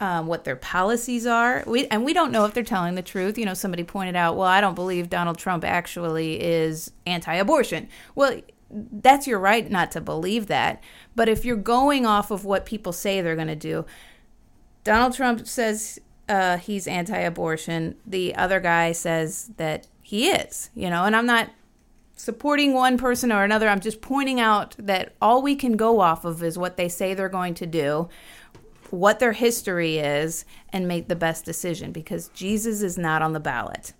um, what their policies are. We, and we don't know if they're telling the truth. You know, somebody pointed out, well, I don't believe Donald Trump actually is anti abortion. Well, that's your right not to believe that. But if you're going off of what people say they're going to do, Donald Trump says uh, he's anti abortion. The other guy says that he is, you know, and I'm not supporting one person or another. I'm just pointing out that all we can go off of is what they say they're going to do what their history is and make the best decision because Jesus is not on the ballot.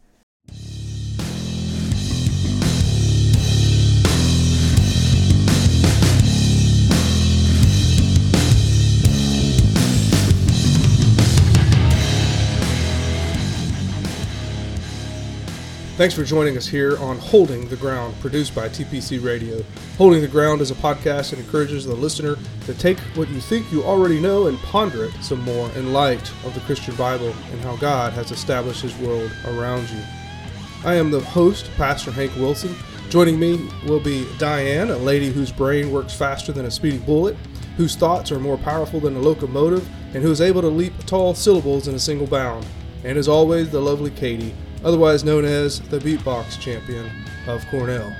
Thanks for joining us here on Holding the Ground, produced by TPC Radio. Holding the Ground is a podcast that encourages the listener to take what you think you already know and ponder it some more in light of the Christian Bible and how God has established His world around you. I am the host, Pastor Hank Wilson. Joining me will be Diane, a lady whose brain works faster than a speeding bullet, whose thoughts are more powerful than a locomotive, and who is able to leap tall syllables in a single bound. And as always, the lovely Katie otherwise known as the beatbox champion of Cornell.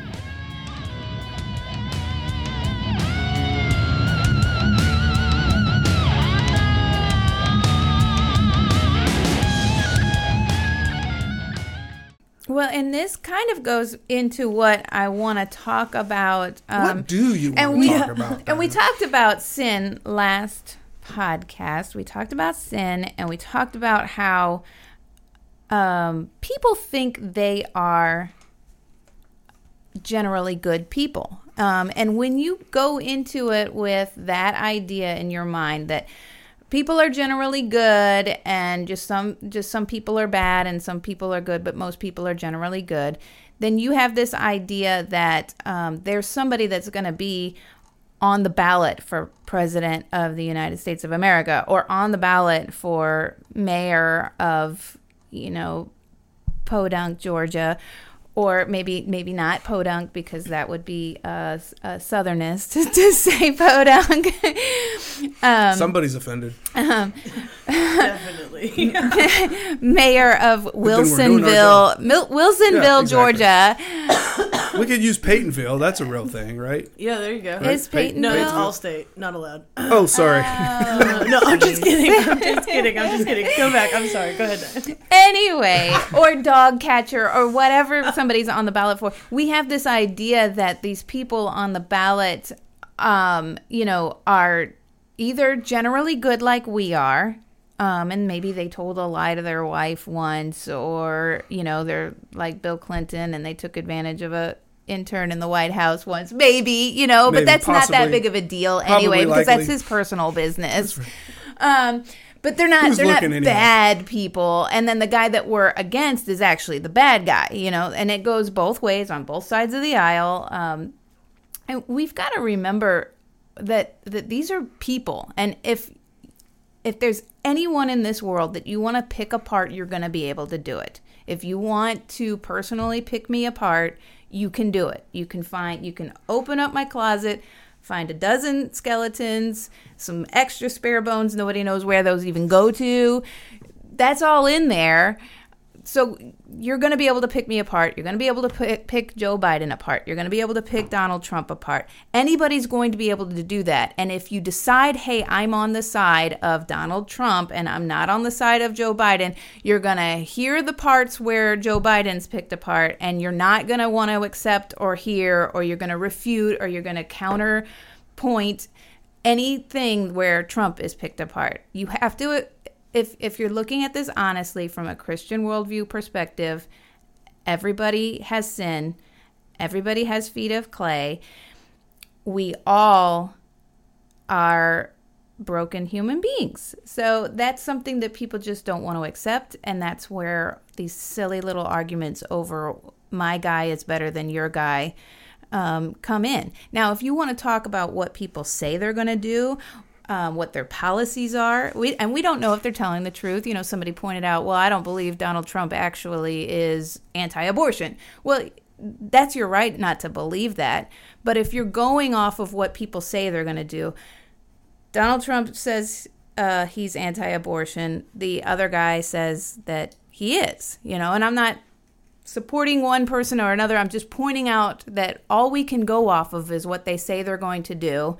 Well, and this kind of goes into what I want to talk about. Um, what do you want to talk about? And we talked about sin last podcast. We talked about sin, and we talked about how um, people think they are generally good people. Um, and when you go into it with that idea in your mind that people are generally good and just some just some people are bad and some people are good, but most people are generally good, then you have this idea that um, there's somebody that's going to be on the ballot for president of the United States of America or on the ballot for mayor of you know, Podunk, Georgia, or maybe maybe not podunk because that would be a, a southernist to say podunk. um, Somebody's offended. Um, Definitely. Mayor of Wilsonville, Mil- Wilsonville, yeah, exactly. Georgia. we could use Peytonville. That's a real thing, right? Yeah, there you go. Right? Is Peyton? No, it's Allstate. Not allowed. Oh, sorry. Uh, no, I'm just kidding. I'm just kidding. I'm just kidding. Go back. I'm sorry. Go ahead. Anyway, or dog catcher, or whatever somebody's on the ballot for. We have this idea that these people on the ballot, um, you know, are either generally good like we are, um, and maybe they told a lie to their wife once, or you know they're like Bill Clinton and they took advantage of a intern in the White House once, maybe you know, maybe, but that's possibly, not that big of a deal anyway because that's his personal business. Right. Um, but they're not Who's they're not anyway? bad people and then the guy that we're against is actually the bad guy you know and it goes both ways on both sides of the aisle um, and we've got to remember that that these are people and if if there's anyone in this world that you want to pick apart, you're going to be able to do it. If you want to personally pick me apart, you can do it. You can find you can open up my closet, find a dozen skeletons, some extra spare bones, nobody knows where those even go to. That's all in there so you're going to be able to pick me apart. You're going to be able to pick, pick Joe Biden apart. You're going to be able to pick Donald Trump apart. Anybody's going to be able to do that. And if you decide, hey, I'm on the side of Donald Trump and I'm not on the side of Joe Biden, you're going to hear the parts where Joe Biden's picked apart and you're not going to want to accept or hear or you're going to refute or you're going to counterpoint anything where Trump is picked apart. You have to if if you're looking at this honestly from a Christian worldview perspective, everybody has sin, everybody has feet of clay. We all are broken human beings. So that's something that people just don't want to accept and that's where these silly little arguments over my guy is better than your guy um, come in. Now, if you want to talk about what people say they're going to do um, what their policies are. We, and we don't know if they're telling the truth. You know, somebody pointed out, well, I don't believe Donald Trump actually is anti abortion. Well, that's your right not to believe that. But if you're going off of what people say they're going to do, Donald Trump says uh, he's anti-abortion. The other guy says that he is. You know, and I'm not supporting one person or another. I'm just pointing out that all we can go off of is what they say they're going to do,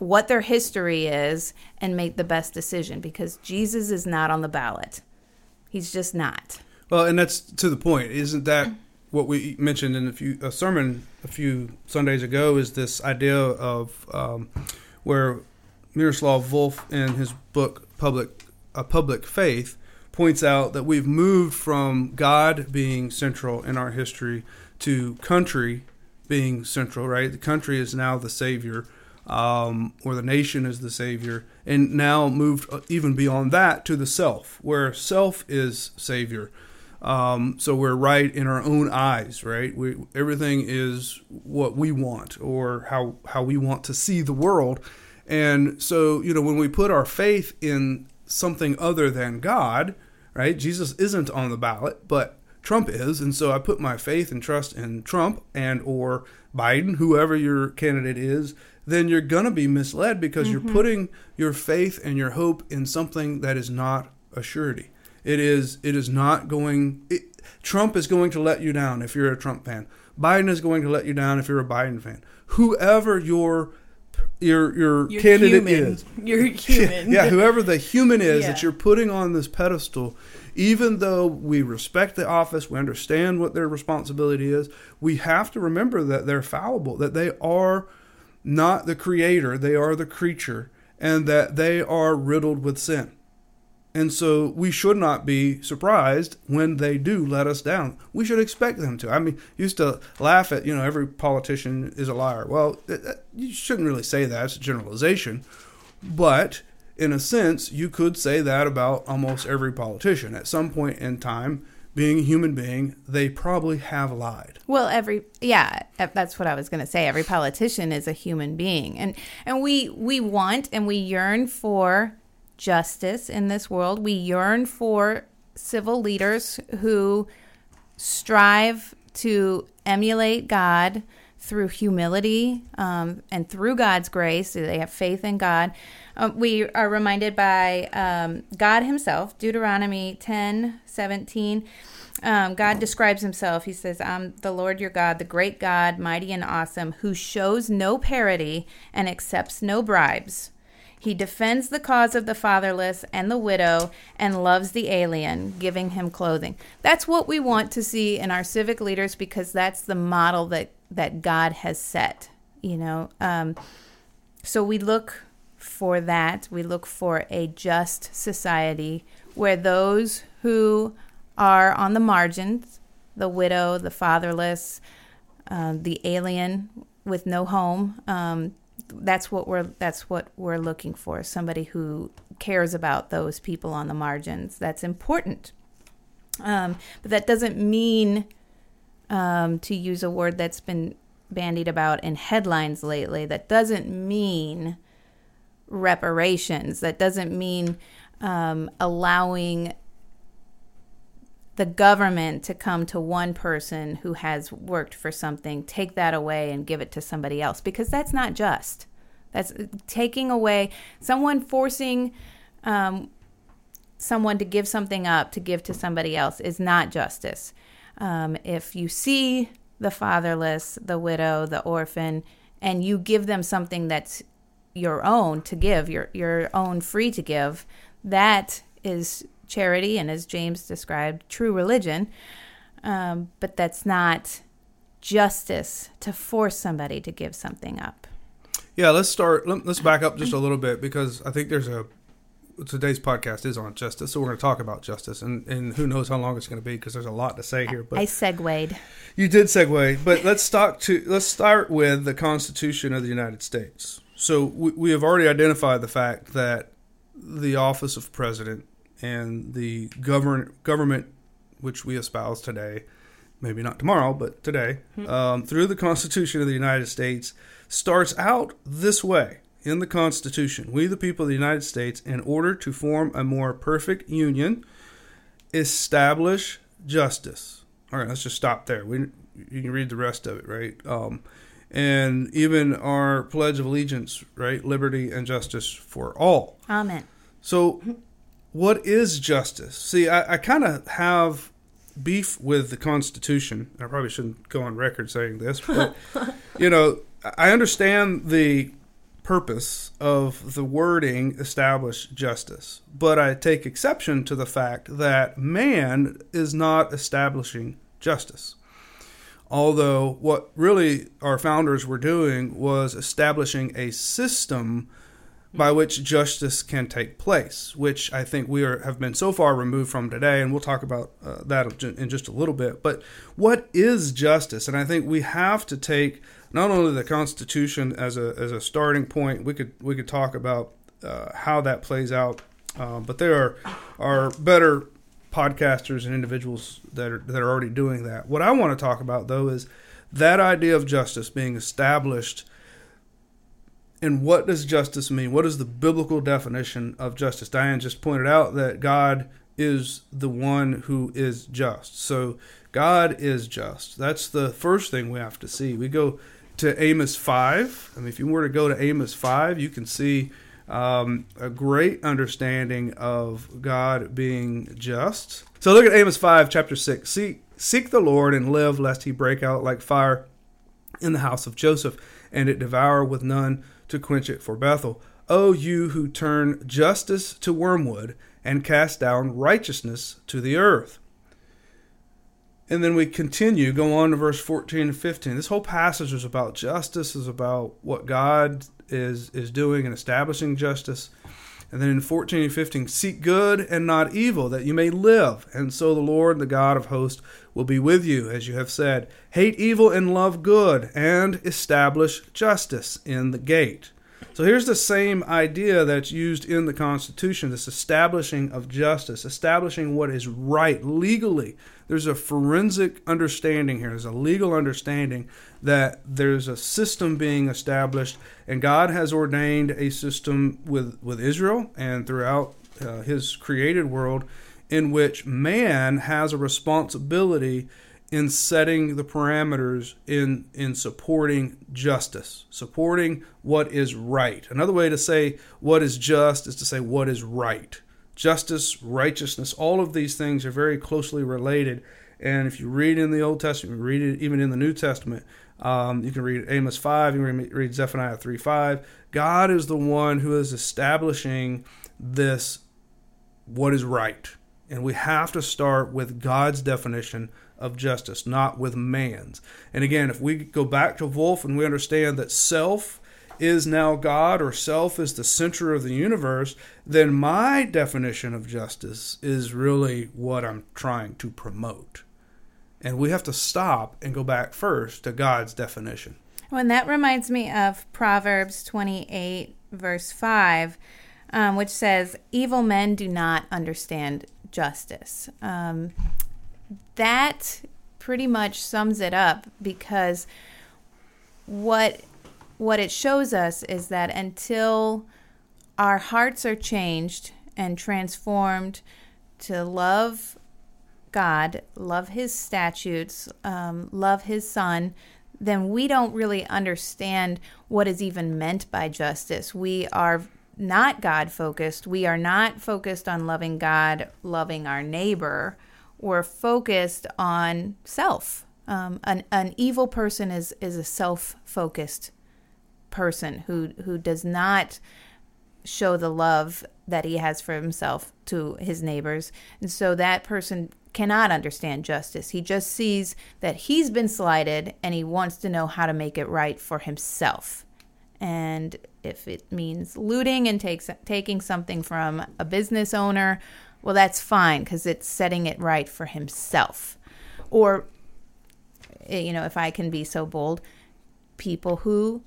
what their history is, and make the best decision because Jesus is not on the ballot. He's just not. Well, and that's to the point. Isn't that what we mentioned in a few a sermon a few Sundays ago? Is this idea of um, where Miroslav Volf in his book Public a Public Faith points out that we've moved from God being central in our history to country being central, right? The country is now the savior, um, or the nation is the savior, and now moved even beyond that to the self, where self is savior. Um, so we're right in our own eyes, right? We, everything is what we want or how, how we want to see the world. And so, you know, when we put our faith in something other than God, right? Jesus isn't on the ballot, but Trump is, and so I put my faith and trust in Trump and or Biden, whoever your candidate is, then you're going to be misled because mm-hmm. you're putting your faith and your hope in something that is not a surety. It is it is not going it, Trump is going to let you down if you're a Trump fan. Biden is going to let you down if you're a Biden fan. Whoever your your your you're candidate human. is. You're human. yeah, whoever the human is yeah. that you're putting on this pedestal, even though we respect the office, we understand what their responsibility is, we have to remember that they're fallible, that they are not the creator, they are the creature, and that they are riddled with sin. And so we should not be surprised when they do let us down. We should expect them to. I mean, used to laugh at, you know, every politician is a liar. Well, uh, uh, you shouldn't really say that. It's a generalization. But in a sense, you could say that about almost every politician. At some point in time, being a human being, they probably have lied. Well, every yeah, that's what I was going to say. Every politician is a human being. And and we we want and we yearn for justice in this world. We yearn for civil leaders who strive to emulate God through humility um, and through God's grace. They have faith in God. Um, we are reminded by um, God Himself, Deuteronomy 10 17. Um, God describes himself. He says, I'm the Lord your God, the great God, mighty and awesome, who shows no parity and accepts no bribes he defends the cause of the fatherless and the widow and loves the alien, giving him clothing. That's what we want to see in our civic leaders because that's the model that, that God has set, you know. Um, so we look for that. We look for a just society where those who are on the margins, the widow, the fatherless, uh, the alien with no home, um, that's what we're that's what we're looking for somebody who cares about those people on the margins that's important um, but that doesn't mean um, to use a word that's been bandied about in headlines lately that doesn't mean reparations that doesn't mean um, allowing the government to come to one person who has worked for something, take that away and give it to somebody else because that's not just. That's taking away someone forcing um, someone to give something up to give to somebody else is not justice. Um, if you see the fatherless, the widow, the orphan, and you give them something that's your own to give, your your own free to give, that is charity and, as James described, true religion. Um, but that's not justice to force somebody to give something up. Yeah, let's start. Let, us back up just a little bit because I think there's a today's podcast is on justice, so we're going to talk about justice, and, and who knows how long it's going to be because there's a lot to say here. But I segued. You did segue, but let's talk to let's start with the Constitution of the United States. So we, we have already identified the fact that the office of president and the govern government which we espouse today, maybe not tomorrow, but today, hmm. um, through the Constitution of the United States, starts out this way. In the Constitution, we, the people of the United States, in order to form a more perfect union, establish justice. All right, let's just stop there. We, you can read the rest of it, right? Um, and even our Pledge of Allegiance, right? Liberty and justice for all. Amen So, what is justice? See, I, I kind of have beef with the Constitution. I probably shouldn't go on record saying this, but you know, I understand the purpose of the wording establish justice, but I take exception to the fact that man is not establishing justice. Although what really our founders were doing was establishing a system by which justice can take place, which I think we are, have been so far removed from today, and we'll talk about uh, that in just a little bit. But what is justice? And I think we have to take not only the Constitution as a as a starting point. We could we could talk about uh, how that plays out, uh, but there are are better podcasters and individuals that are that are already doing that. What I want to talk about though is that idea of justice being established and what does justice mean? What is the biblical definition of justice? Diane just pointed out that God is the one who is just. So God is just. That's the first thing we have to see. We go to Amos 5. I mean, if you were to go to Amos 5, you can see um, a great understanding of God being just. So look at Amos 5, chapter 6. Seek, seek the Lord and live, lest he break out like fire in the house of Joseph, and it devour with none to quench it for Bethel. O you who turn justice to wormwood and cast down righteousness to the earth. And then we continue, go on to verse 14 and 15. This whole passage is about justice, is about what God is, is doing and establishing justice. And then in 14 and 15, seek good and not evil, that you may live. And so the Lord, the God of hosts, will be with you, as you have said. Hate evil and love good, and establish justice in the gate. So here's the same idea that's used in the Constitution this establishing of justice, establishing what is right legally. There's a forensic understanding here, there's a legal understanding that there's a system being established, and God has ordained a system with, with Israel and throughout uh, His created world in which man has a responsibility in setting the parameters in in supporting justice, supporting what is right. Another way to say what is just is to say what is right. Justice, righteousness, all of these things are very closely related. And if you read in the Old Testament, read it even in the New Testament, um, you can read Amos 5, you can read Zephaniah 3 5. God is the one who is establishing this, what is right. And we have to start with God's definition of justice, not with man's. And again, if we go back to Volf and we understand that self is now God or self is the center of the universe, then my definition of justice is really what I'm trying to promote. And we have to stop and go back first to God's definition. Well, and that reminds me of Proverbs 28, verse 5, um, which says, Evil men do not understand justice. Um, that pretty much sums it up because what what it shows us is that until our hearts are changed and transformed to love God, love His statutes, um, love His Son, then we don't really understand what is even meant by justice. We are not God focused. We are not focused on loving God, loving our neighbor we're focused on self. Um, an, an evil person is, is a self focused person who, who does not show the love that he has for himself to his neighbors. And so that person cannot understand justice. He just sees that he's been slighted and he wants to know how to make it right for himself. And if it means looting and takes, taking something from a business owner well, that's fine because it's setting it right for himself. Or, eh, you know, if I can be so bold, people who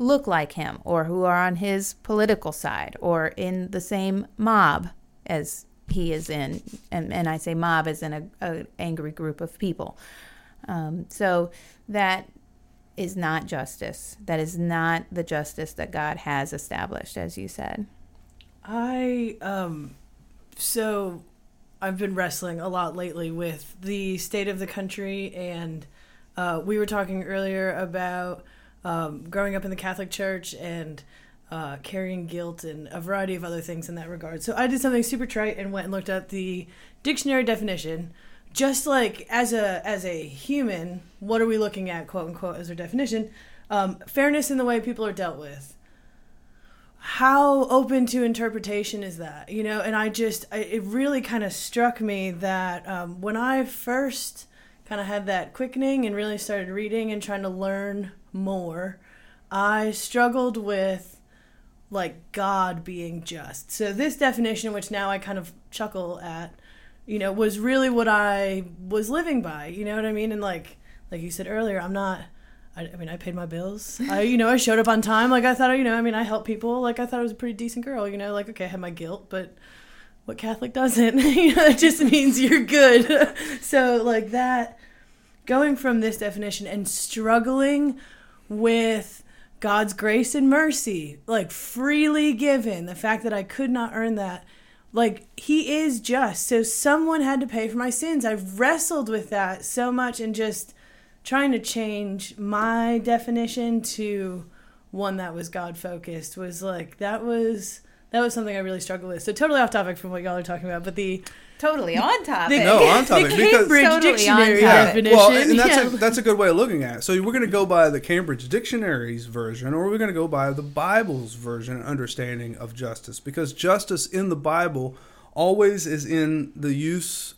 look like him or who are on his political side or in the same mob as he is in. And, and I say mob as in a, a angry group of people. Um, so that is not justice. That is not the justice that God has established, as you said. I um so I've been wrestling a lot lately with the state of the country, and uh, we were talking earlier about um, growing up in the Catholic Church and uh, carrying guilt, and a variety of other things in that regard. So I did something super trite and went and looked up the dictionary definition. Just like as a as a human, what are we looking at, quote unquote, as our definition? Um, fairness in the way people are dealt with how open to interpretation is that you know and i just I, it really kind of struck me that um, when i first kind of had that quickening and really started reading and trying to learn more i struggled with like god being just so this definition which now i kind of chuckle at you know was really what i was living by you know what i mean and like like you said earlier i'm not I, I mean, I paid my bills. I, you know, I showed up on time. Like I thought, you know, I mean, I helped people. Like I thought I was a pretty decent girl. You know, like okay, I had my guilt, but what Catholic doesn't? you know, it just means you're good. so like that, going from this definition and struggling with God's grace and mercy, like freely given, the fact that I could not earn that. Like, he is just. So, someone had to pay for my sins. I've wrestled with that so much and just trying to change my definition to one that was God focused was like that was that was something I really struggled with. So totally off topic from what y'all are talking about, but the totally on topic. The, No, on topic, The because- Cambridge Totally on Dictionary topic. definition. Well, and that's yeah. a, that's a good way of looking at it. So we're going to go by the Cambridge Dictionary's version, or we're going to go by the Bible's version and understanding of justice, because justice in the Bible always is in the use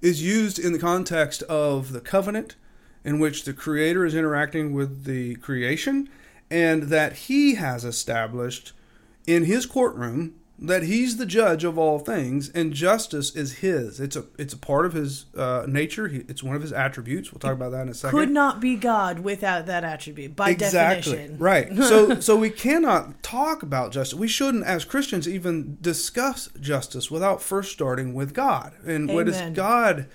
is used in the context of the covenant, in which the Creator is interacting with the creation, and that He has established in His courtroom that he's the judge of all things and justice is his. It's a it's a part of his uh, nature. He, it's one of his attributes. We'll talk about that in a second. could not be God without that attribute by definition. right. So so we cannot talk about justice. We shouldn't as christians even discuss justice without first starting with god. And what does god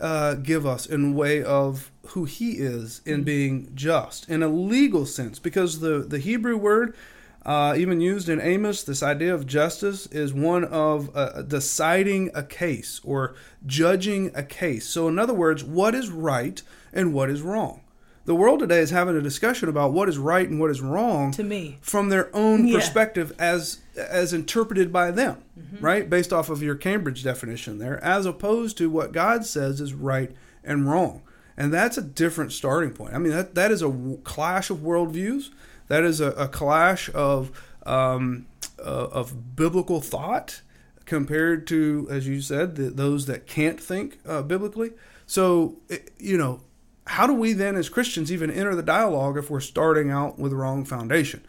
uh, give us in way of who he is in being just? In a legal sense because the the hebrew word uh, even used in Amos, this idea of justice is one of uh, deciding a case or judging a case. So, in other words, what is right and what is wrong? The world today is having a discussion about what is right and what is wrong To me. from their own Yeah. perspective as as interpreted by them, Mm-hmm. right? Based off of your Cambridge definition there, as opposed to what God says is right and wrong. And that's a different starting point. I mean, that, that is a clash of worldviews. That is a, a clash of um, uh, of biblical thought compared to, as you said, the, those that can't think uh, biblically. So, it, you know, how do we then, as Christians, even enter the dialogue if we're starting out with the wrong foundation?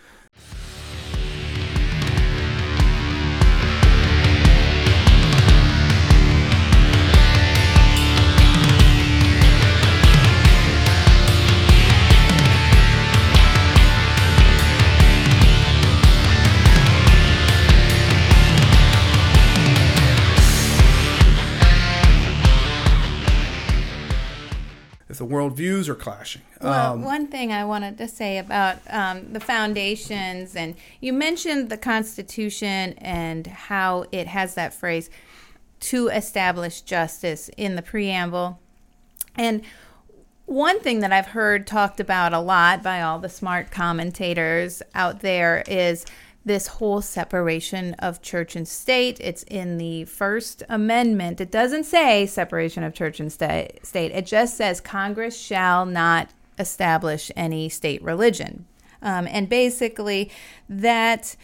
The worldviews are clashing, Well, Um, one thing I wanted to say about um, the foundations, and you mentioned the Constitution and how it has that phrase to establish justice in the preamble. And one thing that I've heard talked about a lot by all the smart commentators out there is this whole separation of church and state. It's in the First Amendment. It doesn't say separation of church and state, it just says Congress shall not establish any state religion. Um, and basically, that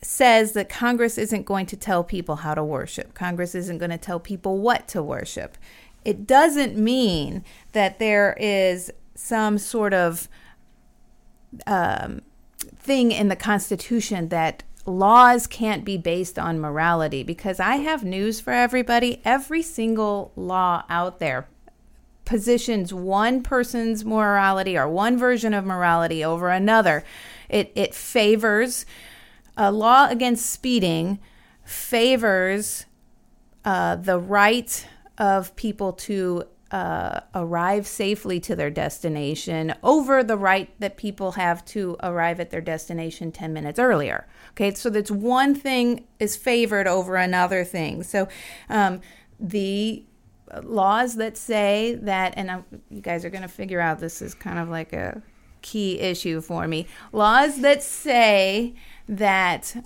says that Congress isn't going to tell people how to worship. Congress isn't going to tell people what to worship. It doesn't mean that there is some sort of um, thing in the Constitution that laws can't be based on morality. Because I have news for everybody every single law out there positions one person's morality or one version of morality over another. It, it favors a law against speeding favors uh, the right of people to uh, arrive safely to their destination over the right that people have to arrive at their destination 10 minutes earlier. Okay, so that's one thing is favored over another thing. So um, the laws that say that, and I'm, you guys are going to figure out this is kind of like a key issue for me. Laws that say that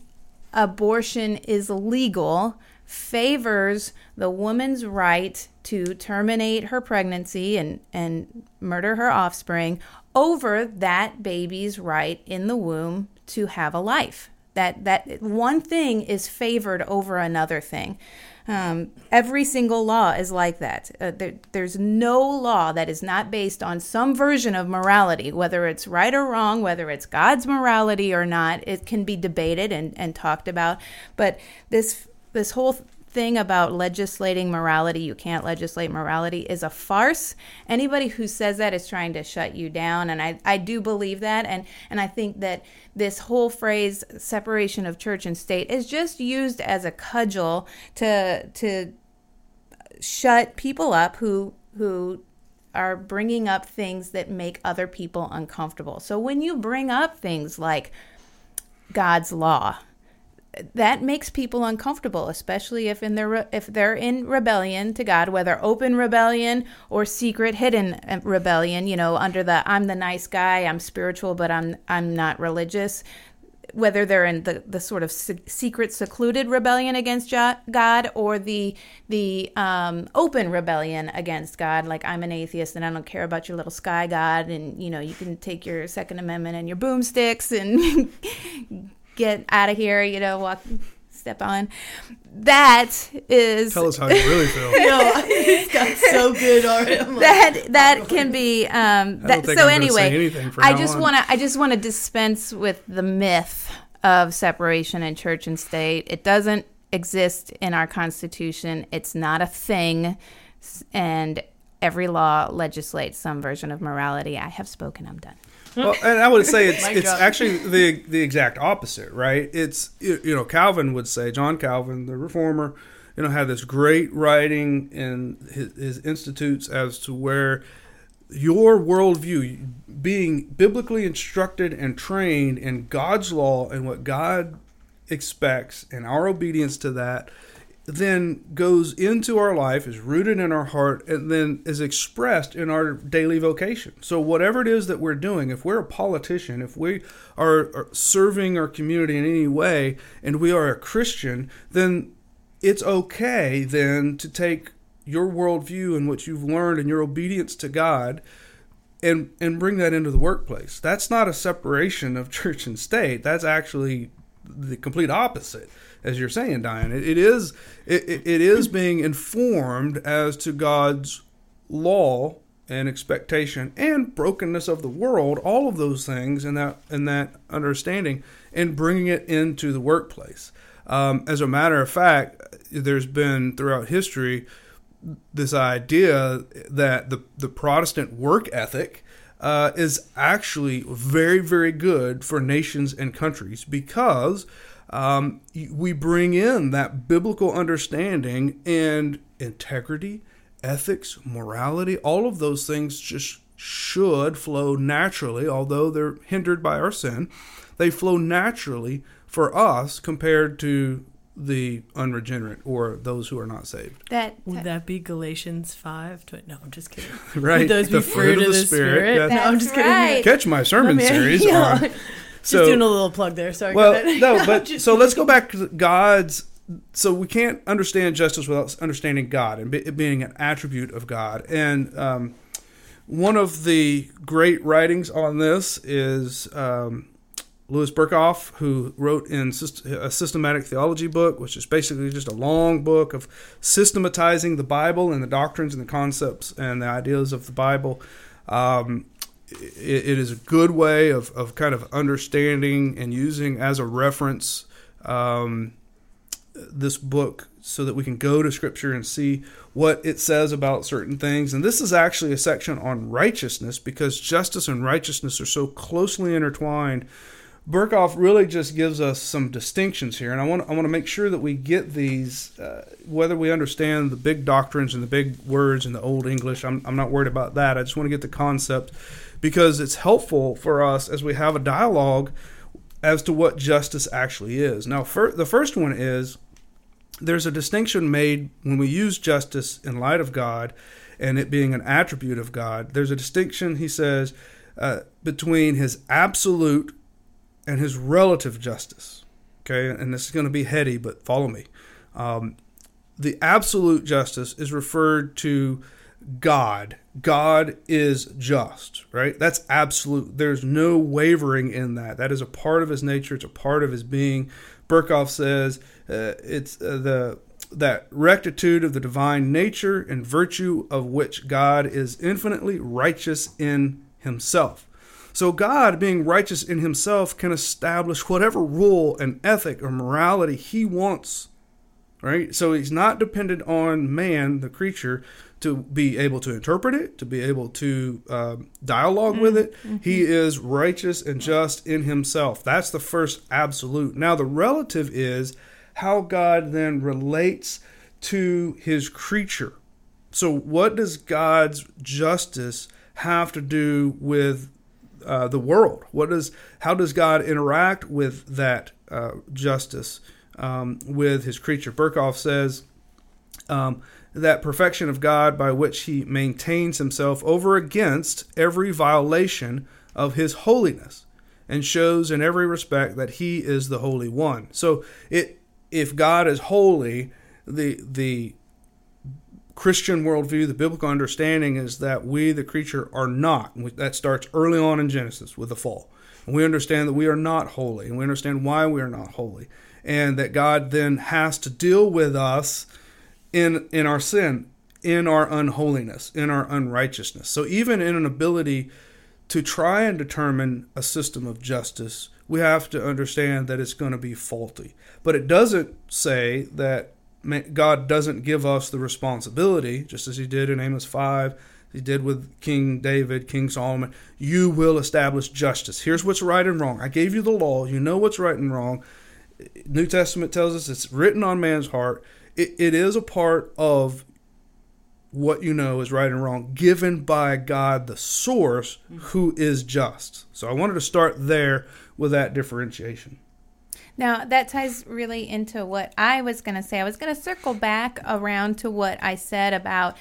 abortion is legal favors the woman's right to terminate her pregnancy and, and murder her offspring over that baby's right in the womb to have a life. That that one thing is favored over another thing. Um, every single law is like that. Uh, there, there's no law that is not based on some version of morality, whether it's right or wrong, whether it's God's morality or not. It can be debated and, and talked about. But this this whole thing about legislating morality, you can't legislate morality, is a farce. Anybody who says that is trying to shut you down. And I, I do believe that. And, and I think that this whole phrase, separation of church and state, is just used as a cudgel to, to shut people up who, who are bringing up things that make other people uncomfortable. So when you bring up things like God's law, that makes people uncomfortable, especially if in their if they're in rebellion to God, whether open rebellion or secret hidden uh, rebellion. You know, under the I'm the nice guy, I'm spiritual, but I'm I'm not religious. Whether they're in the, the sort of secret, secluded rebellion against God or the the um, open rebellion against God, like I'm an atheist and I don't care about your little sky God, and you know you can take your Second Amendment and your boomsticks and get out of here, you know, walk, step on. That is. Tell us how you really feel. no, it's got so good already. that that can be. Um, that, so I'm anyway, I just want to. I just want to dispense with the myth of separation in church and state. It doesn't exist in our Constitution. It's not a thing, and every law legislates some version of morality. I have spoken. I'm done well, and I would say it's it's actually the the exact opposite, right? It's you know Calvin would say John Calvin, the reformer, you know, had this great writing in his, his institutes as to where your worldview, being biblically instructed and trained in God's law and what God expects, and our obedience to that then goes into our life, is rooted in our heart, and then is expressed in our daily vocation. So, whatever it is that we're doing, if we're a politician, if we are serving our community in any way, and we are a Christian, then it's okay then to take your worldview and what you've learned and your obedience to God and and bring that into the workplace. That's not a separation of church and state. That's actually the complete opposite as you're saying, Diane. It, it is it, it is being informed as to God's law and expectation and brokenness of the world, all of those things and that and that understanding, and bringing it into the workplace. Um, as a matter of fact, there's been throughout history this idea that the the Protestant work ethic uh, is actually very very good for nations and countries because um, we bring in that biblical understanding and integrity, ethics, morality, all of those things just should flow naturally, although they're hindered by our sin. They flow naturally for us compared to the unregenerate or those who are not saved. That would that be Galatians five? No, I'm just kidding. right, would those be the fruit, fruit of the, the spirit. spirit? No, I'm just right. kidding. Catch my sermon series. On, so, just doing a little plug there. Sorry. Well, no, but so let's go back to God's. So we can't understand justice without understanding God and it being an attribute of God. And um, one of the great writings on this is um, Louis Berkhof, who wrote in a systematic theology book, which is basically just a long book of systematizing the Bible and the doctrines and the concepts and the ideas of the Bible. Um, it, it is a good way of, of kind of understanding and using as a reference um, this book so that we can go to scripture and see what it says about certain things. And this is actually a section on righteousness because justice and righteousness are so closely intertwined. Berkhof really just gives us some distinctions here, and I want I want to make sure that we get these, uh, whether we understand the big doctrines and the big words in the Old English. I'm I'm not worried about that. I just want to get the concept because it's helpful for us as we have a dialogue as to what justice actually is. Now, the first one is there's a distinction made when we use justice in light of God and it being an attribute of God. There's a distinction, he says, uh, between his absolute and his relative justice. Okay, and this is going to be heady, but follow me. Um, the absolute justice is referred to God. God is just, right? That's absolute. There's no wavering in that. That is a part of his nature. It's a part of his being. Berkhof says uh, it's uh, the that rectitude of the divine nature and virtue of which God is infinitely righteous in himself. So God, being righteous in himself, can establish whatever rule and ethic or morality he wants. Right? So he's not dependent on man, the creature, to be able to interpret it, to be able to um, dialogue mm-hmm. with it. Mm-hmm. He is righteous and just in himself. That's the first absolute. Now, the relative is how God then relates to his creature. So, what does God's justice have to do with uh, the world? What does how does God interact with that uh, justice um, with His creature? Berkhof says um, that perfection of God by which He maintains Himself over against every violation of His holiness, and shows in every respect that He is the Holy One. So, it if God is holy, the the Christian worldview, the biblical understanding is that we, the creature, are not. That starts early on in Genesis with the fall. And we understand that we are not holy, and we understand why we are not holy, and that God then has to deal with us in in our sin, in our unholiness, in our unrighteousness. So even in an ability to try and determine a system of justice, we have to understand that it's going to be faulty. But it doesn't say that God doesn't give us the responsibility, just as He did in Amos 5, He did with King David, King Solomon. You will establish justice. Here's what's right and wrong. I gave you the law. You know what's right and wrong. New Testament tells us it's written on man's heart. it, it is a part of what you know is right and wrong, given by God, the source, who is just. So I wanted to start there with that differentiation. Now, that ties really into what I was going to say. I was going to circle back around to what I said about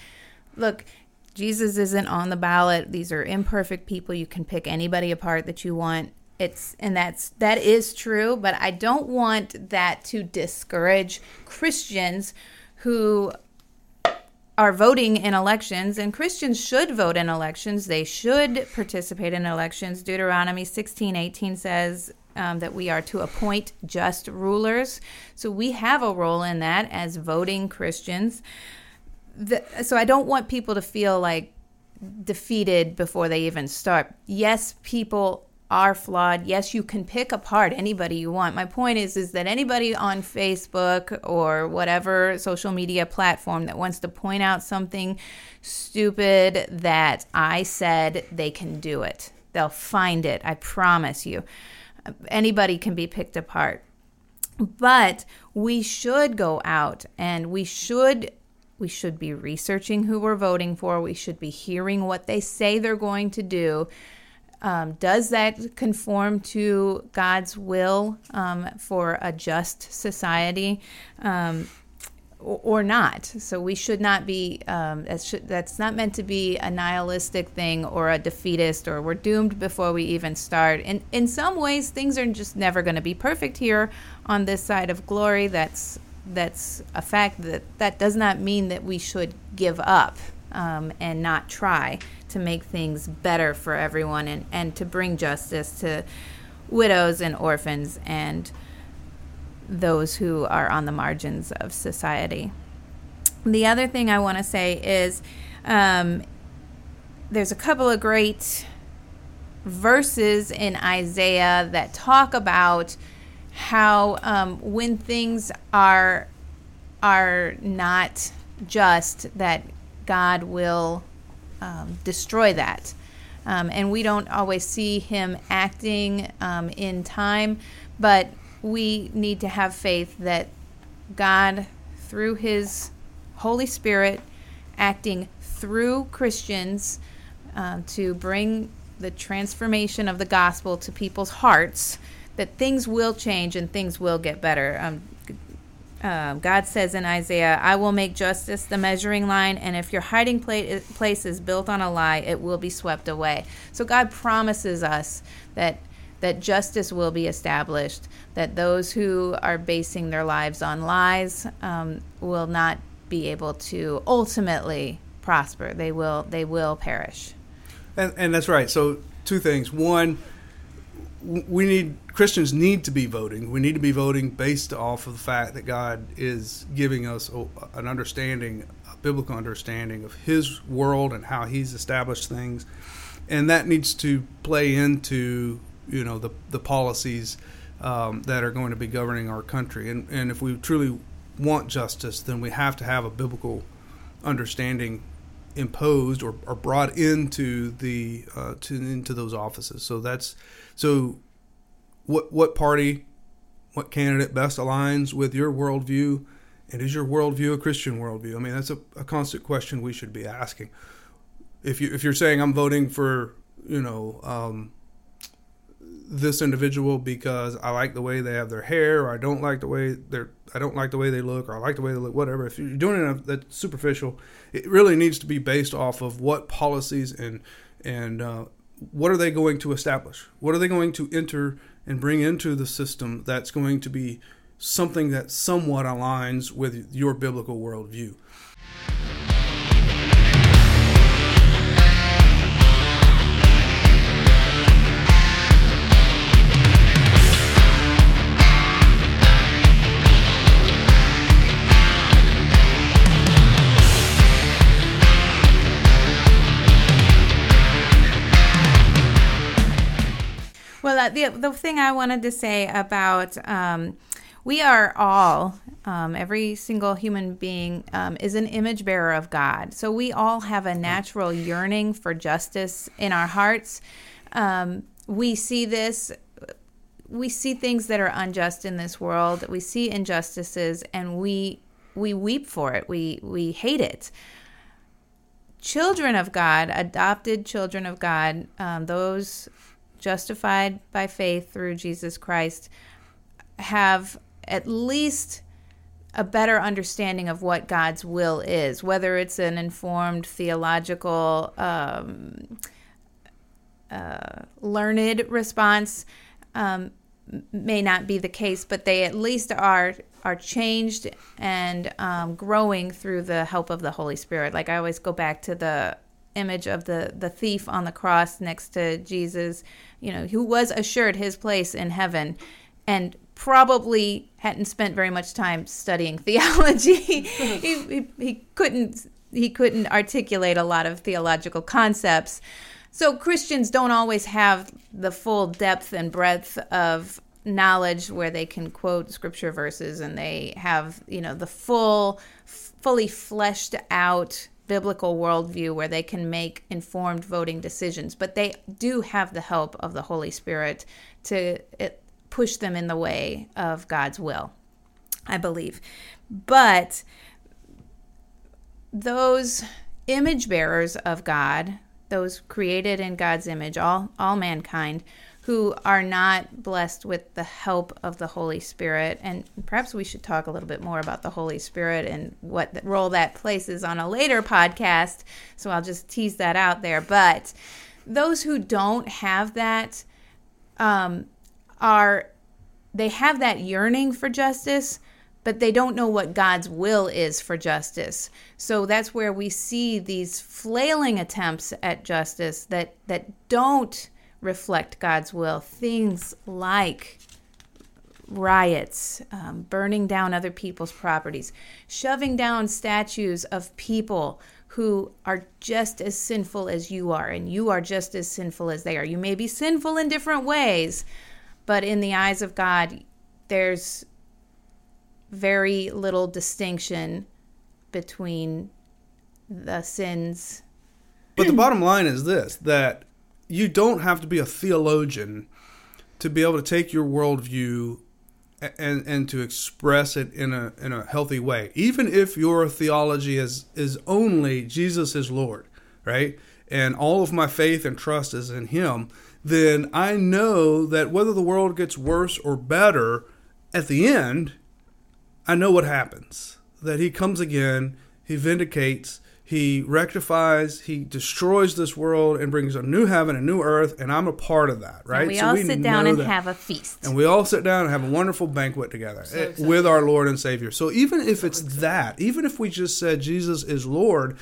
look, Jesus isn't on the ballot. These are imperfect people. You can pick anybody apart that you want. It's and that's that is true, but I don't want that to discourage Christians who are voting in elections and Christians should vote in elections. They should participate in elections. Deuteronomy 16:18 says um, that we are to appoint just rulers. So we have a role in that as voting Christians. The, so I don't want people to feel like defeated before they even start. Yes, people are flawed. Yes, you can pick apart anybody you want. My point is is that anybody on Facebook or whatever social media platform that wants to point out something stupid that I said, they can do it. They'll find it. I promise you anybody can be picked apart. But we should go out and we should we should be researching who we're voting for. We should be hearing what they say they're going to do. Um, does that conform to God's will um, for a just society? Um, or not. So we should not be. Um, that's, should, that's not meant to be a nihilistic thing or a defeatist or we're doomed before we even start. And in some ways, things are just never going to be perfect here on this side of glory. That's that's a fact. That that does not mean that we should give up um, and not try to make things better for everyone and and to bring justice to widows and orphans and those who are on the margins of society. The other thing I want to say is um, there's a couple of great verses in Isaiah that talk about how um, when things are are not just that God will um, destroy that. Um, and we don't always see him acting um, in time, but we need to have faith that God, through His Holy Spirit, acting through Christians uh, to bring the transformation of the gospel to people's hearts, that things will change and things will get better. Um, uh, God says in Isaiah, I will make justice the measuring line, and if your hiding place is built on a lie, it will be swept away. So God promises us that that justice will be established, that those who are basing their lives on lies um, will not be able to ultimately prosper. They will they will perish. And, and that's right. So two things. One, we need Christians need to be voting. We need to be voting based off of the fact that God is giving us an understanding, a biblical understanding of His world and how He's established things, and that needs to play into you know the the policies um, that are going to be governing our country. And and if we truly want justice, then we have to have a biblical understanding imposed or, or brought into the uh, to into those offices. So that's so what what party, what candidate best aligns with your worldview, and is your worldview a Christian worldview? I mean, that's a, a constant question we should be asking. If you if you're saying I'm voting for you know um, this individual because I like the way they have their hair, or I don't like the way they're, I don't like the way they look, or I like the way they look, whatever. If you're doing it that's superficial, it really needs to be based off of what policies and and uh, what are they going to establish? What are they going to enter and bring into the system that's going to be something that somewhat aligns with your biblical worldview? Uh, the the thing I wanted to say about um, we are all um, every single human being um, is an image bearer of God. So we all have a natural yearning for justice in our hearts. Um, we see this. We see things that are unjust in this world. We see injustices, and we we weep for it. We we hate it children of God, adopted children of God, um, those justified by faith through Jesus Christ, have at least a better understanding of what God's will is, whether it's an informed theological, um, uh, learned response. Um, may not be the case, but they at least are are changed and um, growing through the help of the Holy Spirit. Like I always go back to the image of the the thief on the cross next to Jesus, you know, who was assured his place in heaven and probably hadn't spent very much time studying theology. he, he, he couldn't he couldn't articulate a lot of theological concepts. So Christians don't always have the full depth and breadth of knowledge where they can quote scripture verses and they have, you know, the full fully fleshed out biblical worldview where they can make informed voting decisions, but they do have the help of the Holy Spirit to eh, push them in the way of God's will, I believe. But those image bearers of God, those created in God's image, all, all mankind, who are not blessed with the help of the Holy Spirit. And perhaps we should talk a little bit more about the Holy Spirit and what role that places on a later podcast. So I'll just tease that out there. But those who don't have that um, are, they have that yearning for justice. But they don't know what God's will is for justice. So that's where we see these flailing attempts at justice that, that don't reflect God's will. Things like riots, um, burning down other people's properties, shoving down statues of people who are just as sinful as you are, and you are just as sinful as they are. You may be sinful in different ways, but in the eyes of God, there's very little distinction between the sins. But the bottom line is this that you don't have to be a theologian to be able to take your worldview and and to express it in a in a healthy way. Even if your theology is is only Jesus is Lord, right? And all of my faith and trust is in him, then I know that whether the world gets worse or better at the end, I know what happens. That he comes again, he vindicates, he rectifies, he destroys this world and brings a new heaven, a new earth, and I'm a part of that, right? And we So all sit down and that. have a feast. And we all sit down and have a wonderful banquet together So eh, with our Lord and Savior. So even if it's that, even if we just said Jesus is Lord,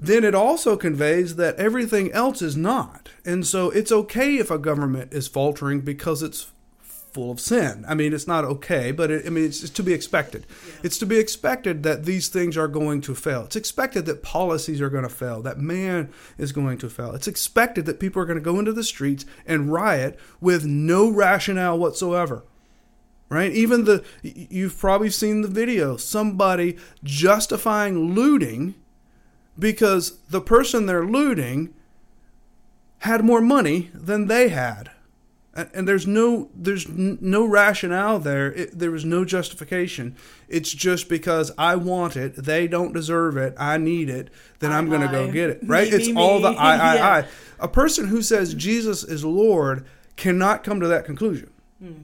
then it also conveys that everything else is not. And so it's okay if a government is faltering because it's full of sin. I mean, it's not okay, but it, I mean, it's, it's to be expected. It's to be expected that these things are going to fail. It's expected that policies are going to fail, that man is going to fail. It's expected that people are going to go into the streets and riot with no rationale whatsoever. Right? Even the you've probably seen the video, somebody justifying looting because the person they're looting had more money than they had and, and there's no there's n- no rationale there. It, there was no justification. It's just because i want it they don't deserve it i need it then I, i'm going to go get it right? Me, it's all the me. i i Yeah. i. A person who says jesus is lord cannot come to that conclusion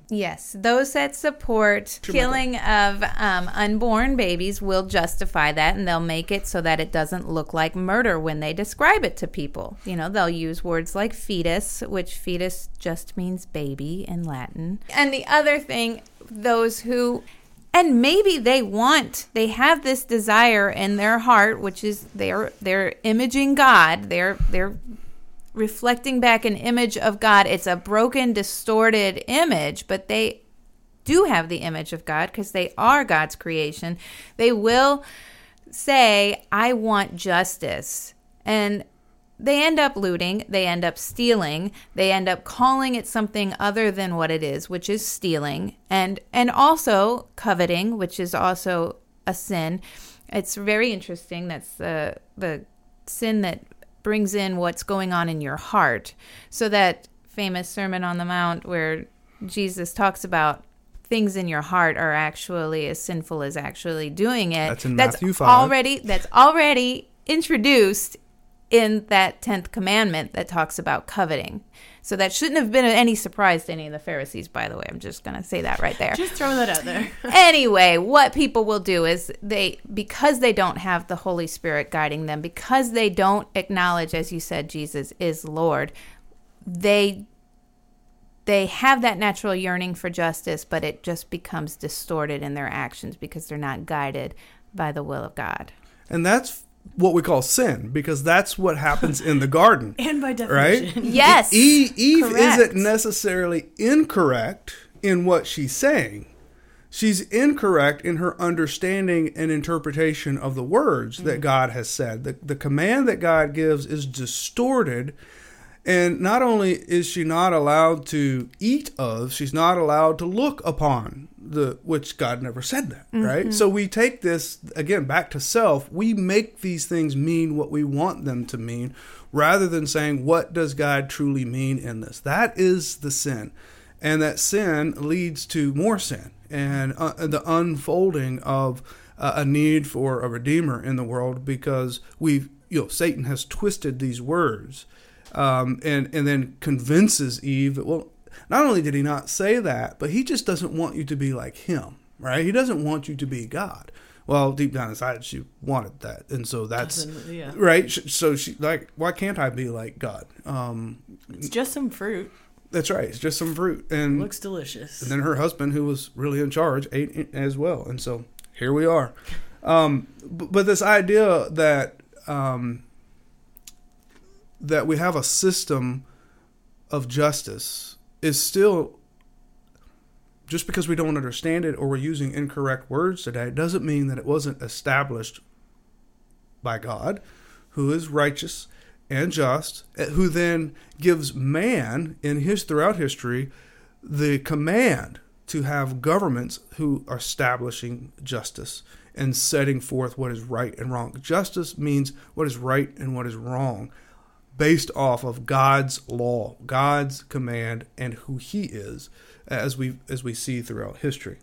Yes, those that support killing of um, unborn babies will justify that, and they'll make it so that it doesn't look like murder when they describe it to people. You know, they'll use words like fetus, which fetus just means baby in Latin. And the other thing, those who and maybe they want they have this desire in their heart which is they're they're imaging god they're they're reflecting back an image of God. It's a broken, distorted image, but they do have the image of God because they are God's creation. They will say, I want justice. And they end up looting, they end up stealing, they end up calling it something other than what it is, which is stealing, and and also coveting, which is also a sin. It's very interesting. That's the the sin that brings in what's going on in your heart. So that famous Sermon on the Mount where Jesus talks about things in your heart are actually as sinful as actually doing it. That's in Matthew 5. already that's already introduced in that 10th commandment that talks about coveting. So that shouldn't have been any surprise to any of the Pharisees, by the way. I'm just going to say that right there Just throwing that out there. anyway, what people will do is they because they don't have the Holy Spirit guiding them, because they don't acknowledge as you said Jesus is Lord, they they have that natural yearning for justice, but it just becomes distorted in their actions because they're not guided by the will of God. and that's what we call sin because that's what happens in the garden and by right. Yes. E- Eve correct. isn't necessarily incorrect in what she's saying. She's incorrect in her understanding and interpretation of the words that mm-hmm. God has said. The, the command that God gives is distorted. And not only is she not allowed to eat of, she's not allowed to look upon the which God never said that, right? So we take this again back to self. We make these things mean what we want them to mean rather than saying what does God truly mean in this. That is the sin. And that sin leads to more sin and uh, the unfolding of uh, a need for a redeemer in the world because we've you know Satan has twisted these words um, and and then convinces Eve that well not only did he not say that but he just doesn't want you to be like him right he doesn't want you to be God well deep down inside she wanted that and so that's yeah. right so she like why can't I be like God um, It's just some fruit. that's right it's just some fruit and Looks delicious. and then her husband, who was really in charge, ate it as well. And so here we are. Um, b- but this idea that um, that we have a system of justice is still just because we don't understand it or we're using incorrect words today doesn't mean that it wasn't established by God, who is righteous and just, eh, who then gives man in his throughout history the command to have governments who are establishing justice and setting forth what is right and wrong. Justice means what is right and what is wrong based off of God's law, God's command and who he is as we as we see throughout history.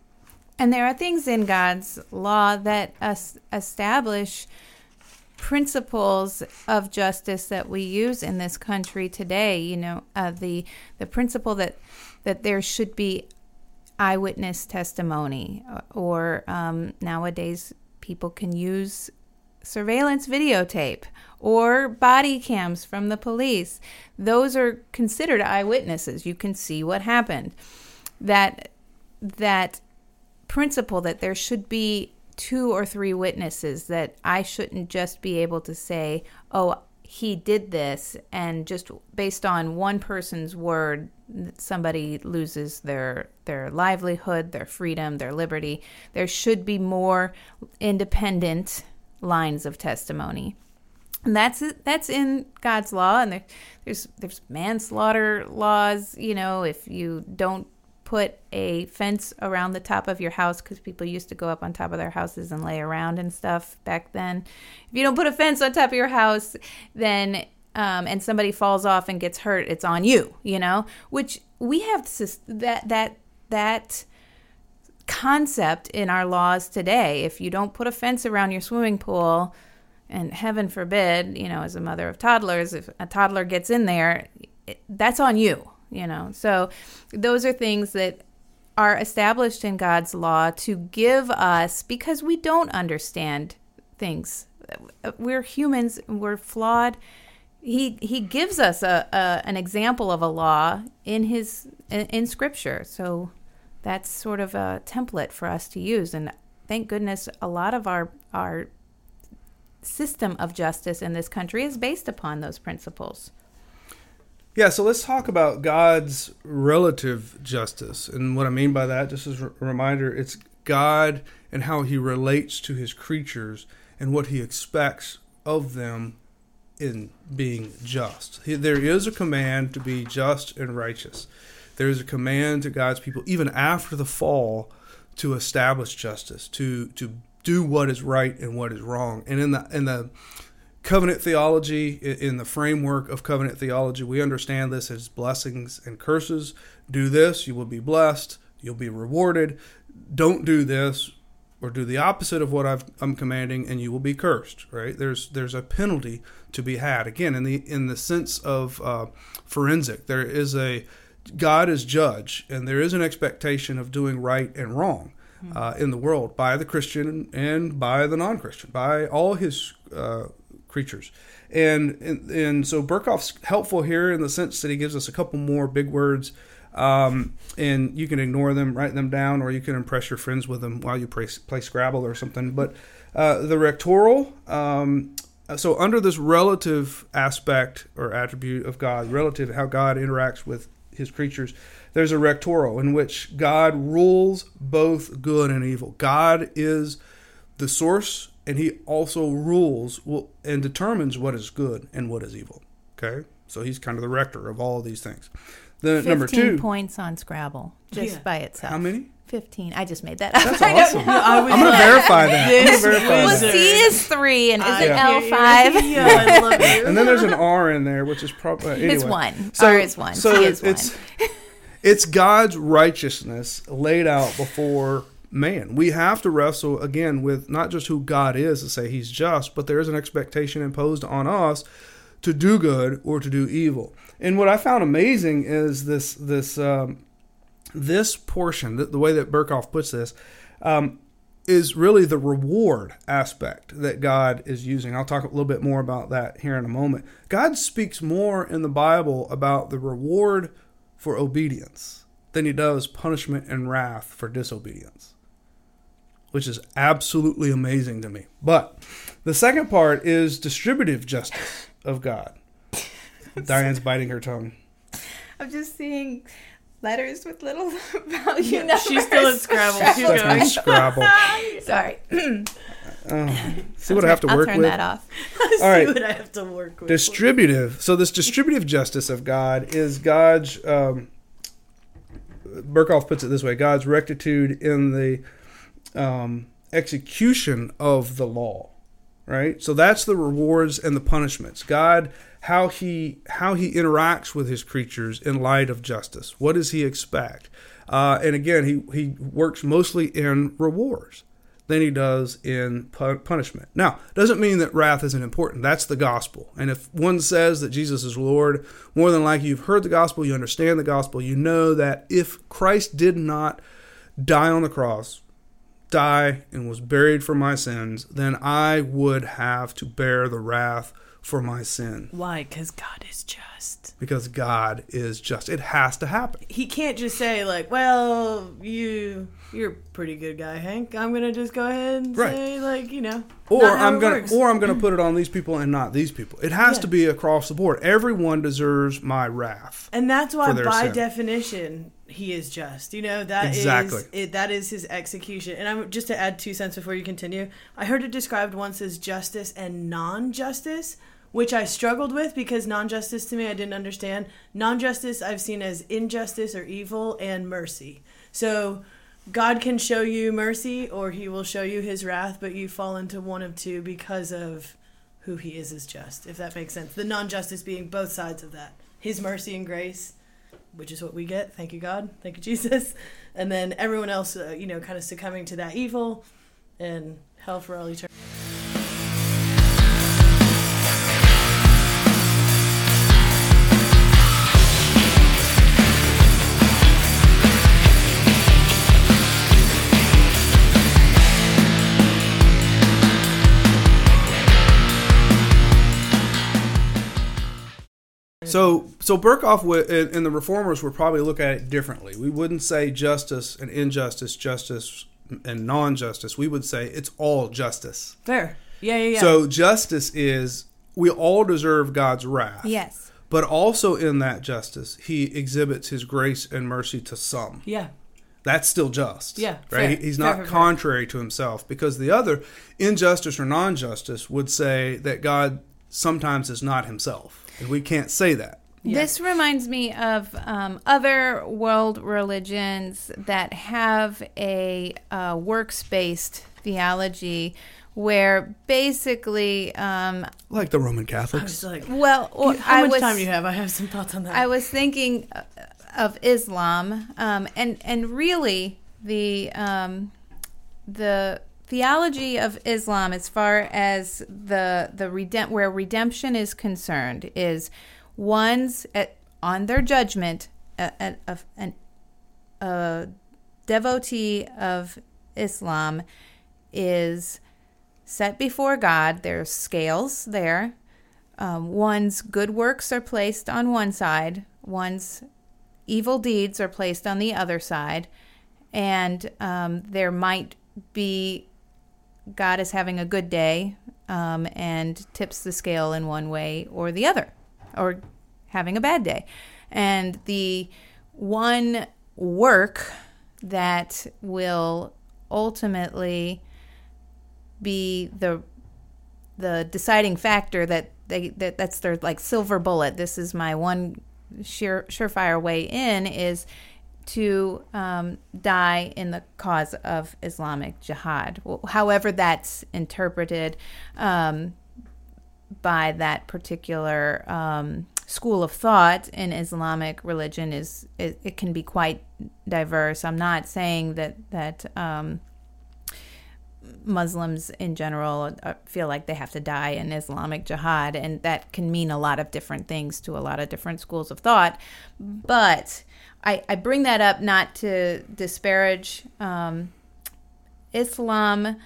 And there are things in God's law that establish principles of justice that we use in this country today. You know, uh, the the principle that that there should be eyewitness testimony, or um, nowadays people can use surveillance videotape or body cams from the police. Those are considered eyewitnesses. You can see what happened. That that principle that there should be two or three witnesses that I shouldn't just be able to say, "Oh, he did this," and just based on one person's word, somebody loses their their livelihood, their freedom, their liberty. There should be more independent lines of testimony. And that's that's in God's law, and there, there's there's manslaughter laws. You know, if you don't put a fence around the top of your house, because people used to go up on top of their houses and lay around and stuff back then. If you don't put a fence on top of your house, then um, and somebody falls off and gets hurt, it's on you. You know, which we have that that that concept in our laws today. If you don't put a fence around your swimming pool, and heaven forbid, you know, as a mother of toddlers, if a toddler gets in there, it, that's on you, you know. So those are things that are established in God's law to give us because we don't understand things. We're humans, we're flawed. He he gives us a, a an example of a law in his in, in scripture. So that's sort of a template for us to use. And thank goodness a lot of our, our system of justice in this country is based upon those principles. Yeah, so let's talk about God's relative justice. And what I mean by that, just as a reminder, it's God and how he relates to his creatures and what he expects of them in being just. There is a command to be just and righteous. There is a command to God's people, even after the fall, to establish justice, to to do what is right and what is wrong. And in the in the covenant theology, in the framework of covenant theology, we understand this as blessings and curses. Do this, you will be blessed, you'll be rewarded. Don't do this, or do the opposite of what i am commanding, and you will be cursed. Right? There's there's a penalty to be had. Again, in the in the sense of uh, forensic, there is a God is judge, and there is an expectation of doing right and wrong. Uh, in the world by the Christian and by the non-Christian, by all His uh, creatures. And, and and so Berkhof's helpful here in the sense that he gives us a couple more big words, um, and you can ignore them, write them down, or you can impress your friends with them while you play, play Scrabble or something. But uh, the rectoral. Um, so under this relative aspect or attribute of God, relative how God interacts with his creatures, there's a rectoral in which God rules both good and evil. God is the source, and he also rules and determines what is good and what is evil. Okay? So he's kind of the rector of all of these things. The number two points on Scrabble just yeah. by itself. How many? 15. I just made that up. That's awesome. I'm going to verify that. I'm gonna verify well, that. C is 3 and is it L5? yeah, I love you. And then there's an R in there, which is probably. Uh, anyway. It's 1. So, R is 1. So C is 1. It's, God's righteousness laid out before man. We have to wrestle again with not just who God is to say he's just, but there is an expectation imposed on us to do good or to do evil. And what I found amazing is this this um, this portion, the, the way that Berkhof puts this, um, is really the reward aspect that God is using. I'll talk a little bit more about that here in a moment. God speaks more in the Bible about the reward for obedience than he does punishment and wrath for disobedience, which is absolutely amazing to me. But the second part is distributive justice of God. Diane's biting her tongue. I'm just seeing letters with little value numbers. She's still in Scrabble. She's going. Scrabble. Sorry. Uh, see what I have to work I'll turn with. that off. All right. what I have to work with. Distributive. So this distributive justice of God is God's. Um, Berkhof puts it this way: God's rectitude in the um, execution of the law. Right. So that's the rewards and the punishments. God how he how he interacts with his creatures in light of justice. What does he expect? Uh, and again, he he works mostly in rewards than he does in punishment. Now, doesn't mean that wrath isn't important. That's the gospel. And if one says that Jesus is Lord, more than likely you've heard the gospel, you understand the gospel, you know that if Christ did not die on the cross, die and was buried for my sins, then I would have to bear the wrath for my sin Why? Because God is just. because God is just. It has to happen. He can't just say like, "Well, you you're a pretty good guy, Hank. I'm gonna just go ahead and Right. say like, you know." Or I'm gonna works. or I'm gonna mm. put it on these people and not these people. It has Yeah. to be across the board. Everyone deserves my wrath. And that's why, by sin. definition, he is just. You know that is Exactly. it, that is his execution. And I'm just to add two cents before you continue. I heard it described once as justice and non-justice, which I struggled with because non-justice to me I didn't understand. Non-justice I've seen as injustice or evil and mercy. So. God can show you mercy or he will show you his wrath, but you fall into one of two because of who he is as just, if that makes sense. The non justice being both sides of that. His mercy and grace, which is what we get. Thank you, God. Thank you, Jesus. And then everyone else, uh, you know, kind of succumbing to that evil and hell for all eternity. So, so Berkhof would, and and the reformers would probably look at it differently. We wouldn't say justice and injustice, justice and non-justice. We would say it's all justice. Fair. Yeah, yeah, yeah. So, justice is we all deserve God's wrath. Yes. But also in that justice, He exhibits His grace and mercy to some. yeah. That's still just. Yeah, Right. fair. He's not fair, fair. contrary to Himself because the other injustice or non-justice would say that God sometimes is not Himself, and we can't say that. Yeah. This reminds me of um, other world religions that have a uh, works based theology where basically, um, Like the Roman I Catholics. was like, well, or how I much was, time do you have? I have some thoughts on that. I was thinking uh, of Islam, um, and and really the um, the theology of Islam, as far as the the redemp- where redemption is concerned, is one's at, on their judgment a, a, a, a devotee of Islam is set before God. There's scales there. Um, one's good works are placed on one side, one's evil deeds are placed on the other side, and um, there might be God is having a good day um, and tips the scale in one way or the other, or having a bad day. And the one work that will ultimately be the the deciding factor that they that that's their like silver bullet. This is my one sure surefire way in is to um, die in the cause of Islamic jihad. However, that's interpreted um, by that particular um, school of thought in Islamic religion is it, it can be quite diverse. I'm not saying that that um, Muslims in general uh, feel like they have to die in Islamic jihad, and that can mean a lot of different things to a lot of different schools of thought. But I, I bring that up not to disparage um, Islam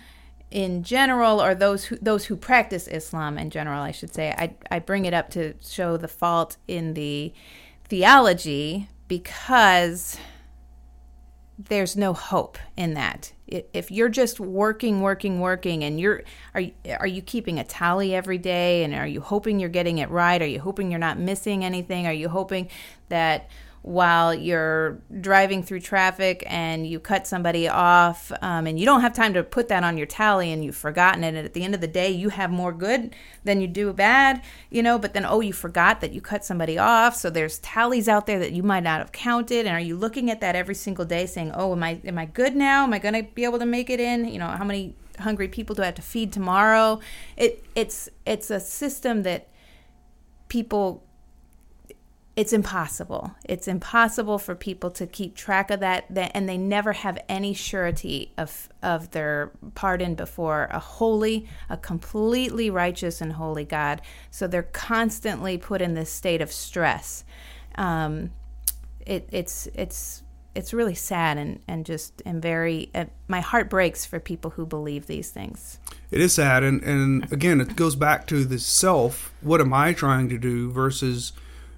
in general, or those who those who practice Islam in general, I should say. I I bring it up to show the fault in the theology because there's no hope in that. If you're just working, working, working, and you're are are you keeping a tally every day, and are you hoping you're getting it right? Are you hoping you're not missing anything? Are you hoping that while you're driving through traffic and you cut somebody off, um, and you don't have time to put that on your tally, and you've forgotten it, and at the end of the day, you have more good than you do bad, you know? But then, oh, you forgot that you cut somebody off, so there's tallies out there that you might not have counted, and are you looking at that every single day, saying, oh, am I am I good now? Am I going to be able to make it in? You know, how many hungry people do I have to feed tomorrow? It it's it's a system that people it's impossible. It's impossible for people to keep track of that, and they never have any surety of of their pardon before a holy, a completely righteous and holy God. So they're constantly put in this state of stress. Um, it, it's it's it's really sad and and just and very uh, my heart breaks for people who believe these things. It is sad, and and again, it goes back to the self. What am I trying to do versus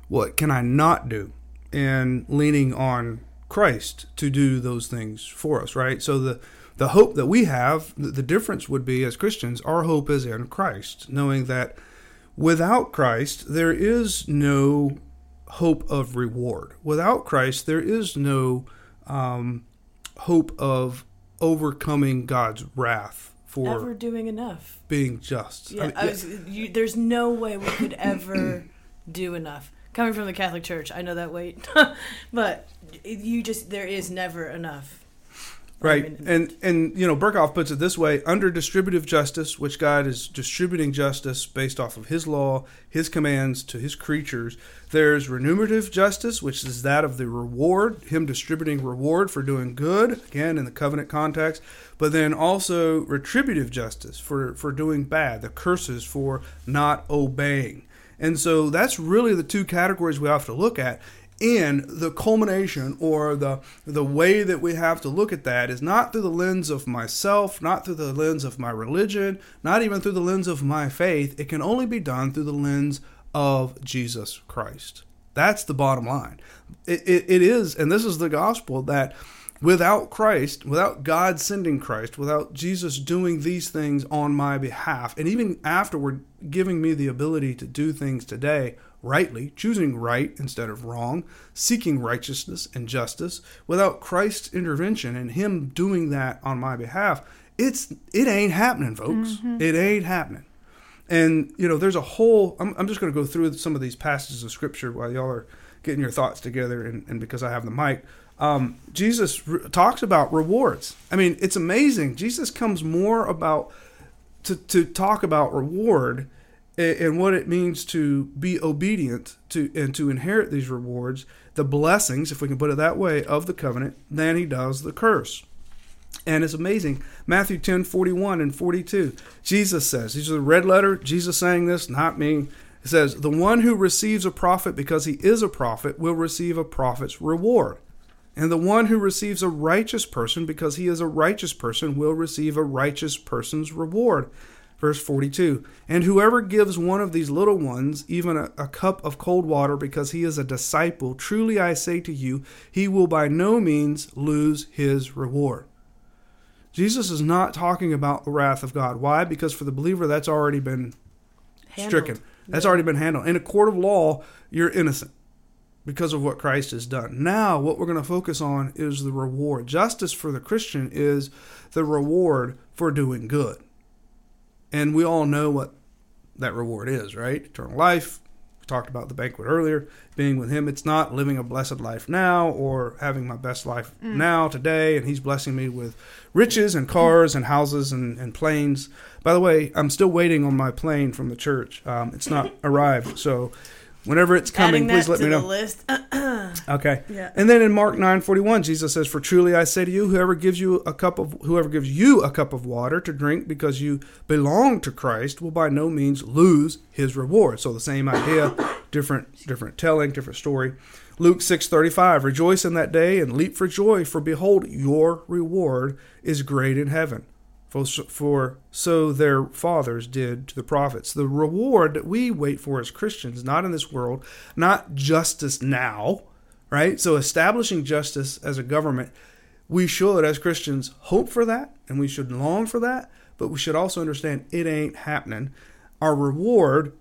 what can I not do, and leaning on Christ to do those things for us, right? So the the hope that we have, the, difference would be as Christians, our hope is in Christ, knowing that without Christ there is no hope of reward. Without Christ, there is no um, hope of overcoming God's wrath for Ever doing enough. being just. Yeah, I mean, was, you, there's no way we could ever do enough. Coming from the Catholic Church, I know that weight, but you just there is never enough. Right, I mean, and and you know Berkhof puts it this way: under distributive justice, which God is distributing justice based off of His law, His commands to His creatures. There's remunerative justice, which is that of the reward, Him distributing reward for doing good, again in the covenant context. But then also retributive justice for for doing bad, the curses for not obeying. And so that's really the two categories we have to look at. And the culmination or the the way that we have to look at that is not through the lens of myself, not through the lens of my religion, not even through the lens of my faith. It can only be done through the lens of Jesus Christ. That's the bottom line. It, it, it is, and this is the gospel that without Christ, without God sending Christ, without Jesus doing these things on my behalf, and even afterward giving me the ability to do things today rightly, choosing right instead of wrong, seeking righteousness and justice, without Christ's intervention and Him doing that on my behalf, it's it ain't happening, folks. Mm-hmm. It ain't happening. And you know, there's a whole. I'm, I'm just going to go through some of these passages of scripture while y'all are getting your thoughts together, and, and because I have the mic, um, Jesus re- talks about rewards. I mean, it's amazing. Jesus comes more about to to talk about reward a- and what it means to be obedient to and to inherit these rewards, the blessings, if we can put it that way, of the covenant, than he does the curse. And it's amazing. Matthew 10 41 and 42. Jesus says, these are the red letter, Jesus saying this, not me. It says, The one who receives a prophet because he is a prophet will receive a prophet's reward. And the one who receives a righteous person because he is a righteous person will receive a righteous person's reward. Verse 42 And whoever gives one of these little ones even a, a, cup of cold water because he is a disciple, truly I say to you, he will by no means lose his reward. Jesus is not talking about the wrath of God. Why? Because for the believer, that's already been handled. stricken. That's already been handled. In a court of law, you're innocent because of what Christ has done. Now, what we're going to focus on is the reward. Justice for the Christian is the reward for doing good. And we all know what that reward is, right? Eternal life. We talked about the banquet earlier. Being with Him, it's not living a blessed life now or having my best life now, today, and He's blessing me with riches and cars and houses and, and planes. By the way, I'm still waiting on my plane from the church. Um, it's not arrived. So whenever it's coming, please let me know. list. Okay. Yeah. And then in Mark 9:41 Jesus says for truly I say to you whoever gives you a cup of whoever gives you a cup of water to drink because you belong to Christ will by no means lose his reward. So the same idea, different different telling, different story. Luke 6:35 Rejoice in that day and leap for joy for behold your reward is great in heaven. For, for so their fathers did to the prophets. The reward that we wait for as Christians, not in this world, not justice now, right? So establishing justice as a government, we should, as Christians, hope for that and we should long for that, but we should also understand it ain't happening. Our reward,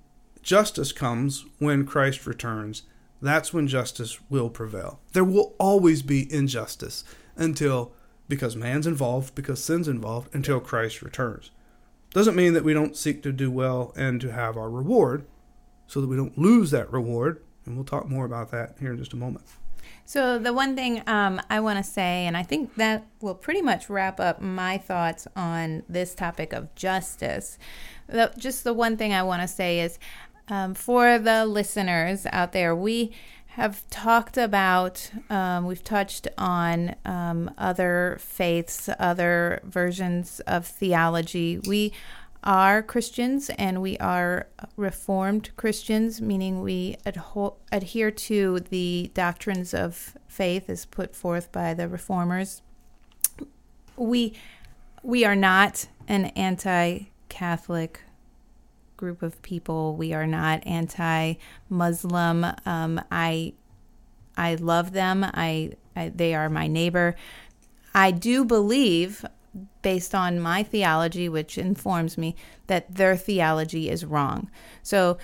justice, comes when Christ returns. That's when justice will prevail. There will always be injustice until, because man's involved, because sin's involved, until Christ returns. Doesn't mean that we don't seek to do well and to have our reward so that we don't lose that reward. And we'll talk more about that here in just a moment. So the one thing um, I want to say, and I think that will pretty much wrap up my thoughts on this topic of justice. The, just the one thing I want to say is, um, for the listeners out there, we have talked about, um, we've touched on um, other faiths, other versions of theology. We are Christians and we are Reformed Christians, meaning we adho- adhere to the doctrines of faith as put forth by the Reformers. We we are not an anti-Catholic group of people. We are not anti-Muslim. Um, I I love them. I, I they are my neighbor. I do believe based on my theology, which informs me that their theology is wrong. So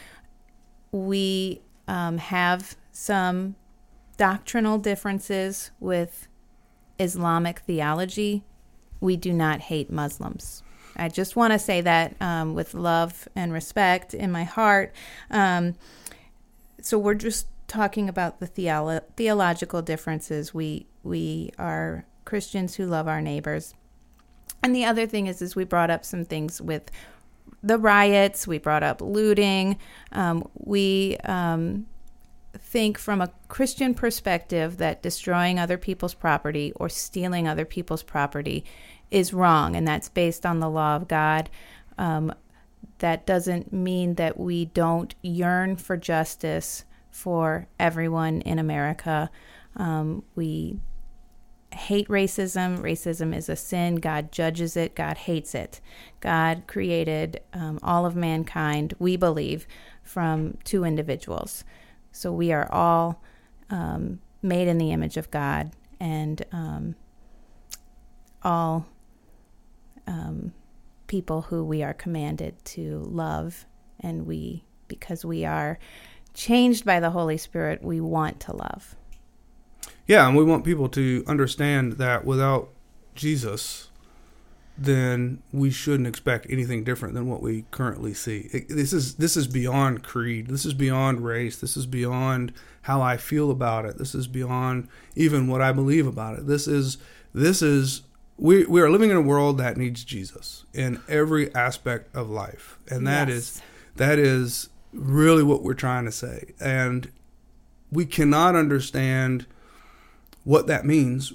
we um, have some doctrinal differences with Islamic theology. We do not hate Muslims. I just want to say that um, with love and respect in my heart. Um, so we're just talking about the theolo- theological differences. We we are Christians who love our neighbors. And the other thing is, is we brought up some things with the riots. We brought up looting. Um, we um, think from a Christian perspective that destroying other people's property or stealing other people's property is wrong, and that's based on the law of God. Um, that doesn't mean that we don't yearn for justice for everyone in America. Um, we hate racism. Racism is a sin. God judges it. God hates it. God created um, all of mankind, we believe, from two individuals. So we are all um, made in the image of God and um, all um, people who we are commanded to love. And we, because we are changed by the Holy Spirit, we want to love. Yeah, and we want people to understand that without Jesus, then we shouldn't expect anything different than what we currently see. It, this is this is beyond creed. This is beyond race. This is beyond how I feel about it. This is beyond even what I believe about it. This is this is we we are living in a world that needs Jesus in every aspect of life, and that yes. is that is really what we're trying to say. And we cannot understand what that means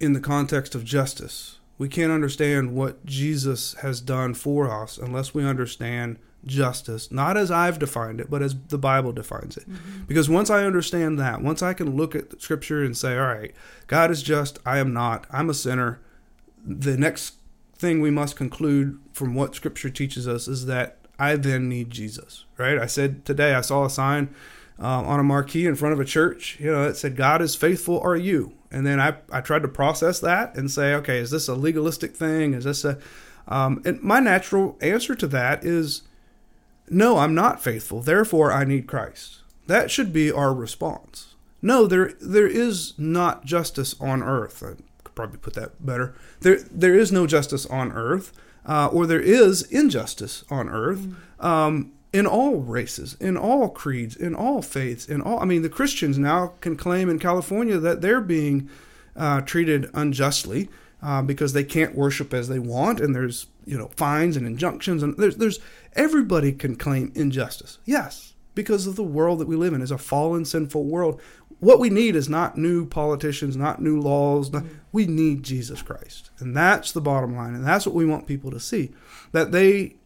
in the context of justice. We can't understand what Jesus has done for us unless we understand justice, not as I've defined it, but as the Bible defines it. Mm-hmm. Because once I understand that, once I can look at Scripture and say, all right, God is just, I am not, I'm a sinner, the next thing we must conclude from what Scripture teaches us is that I then need Jesus, right? I said today I saw a sign uh, on a marquee in front of a church, you know, it said, God is faithful, are you? And then I, I tried to process that and say, okay, is this a legalistic thing? Is this a. Um, and my natural answer to that is, no, I'm not faithful. Therefore, I need Christ. That should be our response. No, there there is not justice on earth. Probably put that better. There there is no justice on earth, uh, or there is injustice on earth. Mm. Um, in all races, in all creeds, in all faiths, in all. I mean, the Christians now can claim in California that they're being uh, treated unjustly uh, because they can't worship as they want, and there's you know fines and injunctions, and there's there's everybody can claim injustice. Yes, because of the world that we live in is a fallen, sinful world. What we need is not new politicians, not new laws. Not, mm-hmm. we need Jesus Christ, and that's the bottom line, and that's what we want people to see that they,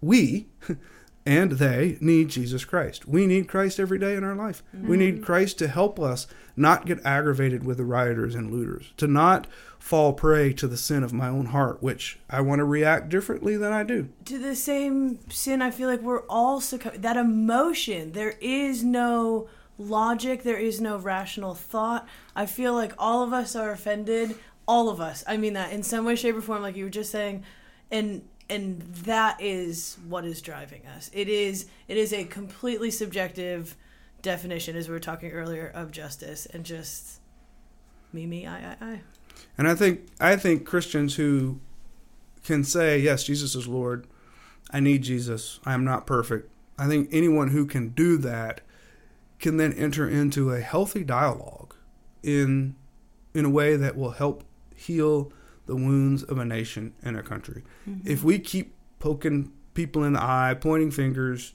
we. and they need Jesus Christ. We need Christ every day in our life. Mm-hmm. We need Christ to help us not get aggravated with the rioters and looters, to not fall prey to the sin of my own heart, which I want to react differently than I do. To the same sin, I feel like we're all succumb- that emotion. There is no logic, there is no rational thought. I feel like all of us are offended. All of us. I mean that in some way, shape, or form, like you were just saying. And and that is what is driving us. It is it is a completely subjective definition, as we were talking earlier, of justice, and just me, me, I, I, I. And I think I think Christians who can say, "Yes, Jesus is Lord. I need Jesus. I am not perfect." I think anyone who can do that can then enter into a healthy dialogue in in a way that will help heal the wounds of a nation and a country. Mm-hmm. If we keep poking people in the eye, pointing fingers,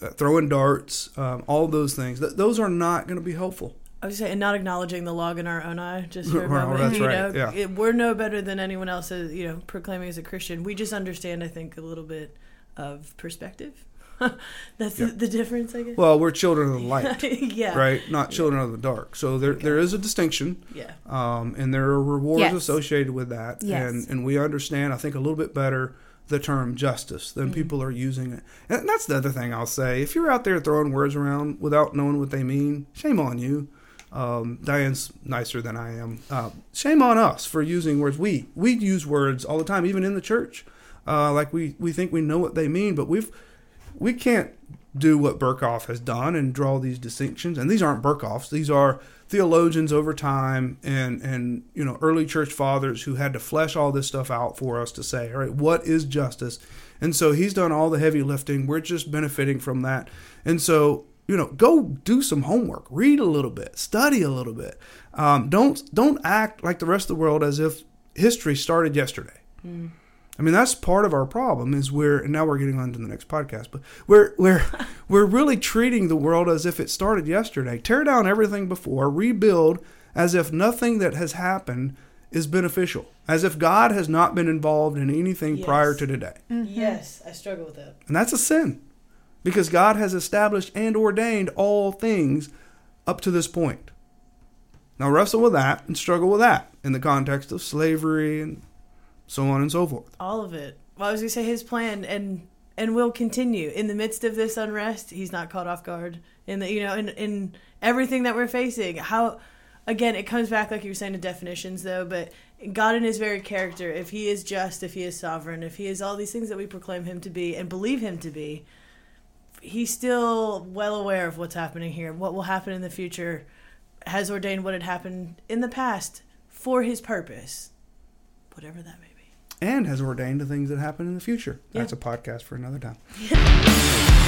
uh, throwing darts, um, all those things, th- those are not going to be helpful. I was saying, not acknowledging the log in our own eye, just for a Well, moment. that's you right, know, yeah. it, we're no better than anyone else, as, you know, proclaiming as a Christian. We just understand, I think, a little bit of perspective. That's Yeah. the, the difference, I guess. Well, we're children of the light, yeah. right? Not children of the dark. So there, there is a distinction, Yeah. um, and there are rewards Yes. associated with that. Yes. And, and we understand, I think, a little bit better the term justice than people are using it. And that's the other thing I'll say. If you're out there throwing words around without knowing what they mean, shame on you. Um, Diane's nicer than I am. Uh, shame on us for using words. We we use words all the time, even in the church. Uh, like we, we think we know what they mean, but we've we can't do what Berkhof has done and draw these distinctions. And these aren't Berkhofs; these are theologians over time and and you know early church fathers who had to flesh all this stuff out for us to say, all right, what is justice? And so he's done all the heavy lifting. We're just benefiting from that. And so you know, go do some homework, read a little bit, study a little bit. Um, don't don't act like the rest of the world as if history started yesterday. I mean, that's part of our problem is we're and now we're getting on to the next podcast, but we're we're we're really treating the world as if it started yesterday. Tear down everything before, rebuild as if nothing that has happened is beneficial, as if God has not been involved in anything Yes. prior to today. Mm-hmm. Yes, I struggle with that. And that's a sin. Because God has established and ordained all things up to this point. Now wrestle with that and struggle with that in the context of slavery and so on and so forth. All of it. Well, I was gonna say his plan and and will continue in the midst of this unrest. He's not caught off guard in the you know in in everything that we're facing. How again it comes back like you were saying to definitions though, but God in His very character, if He is just, if He is sovereign, if He is all these things that we proclaim Him to be and believe Him to be, He's still well aware of what's happening here, what will happen in the future, has ordained what had happened in the past for His purpose, whatever that may. And has ordained the things that happen in the future. Yeah. That's a podcast for another time.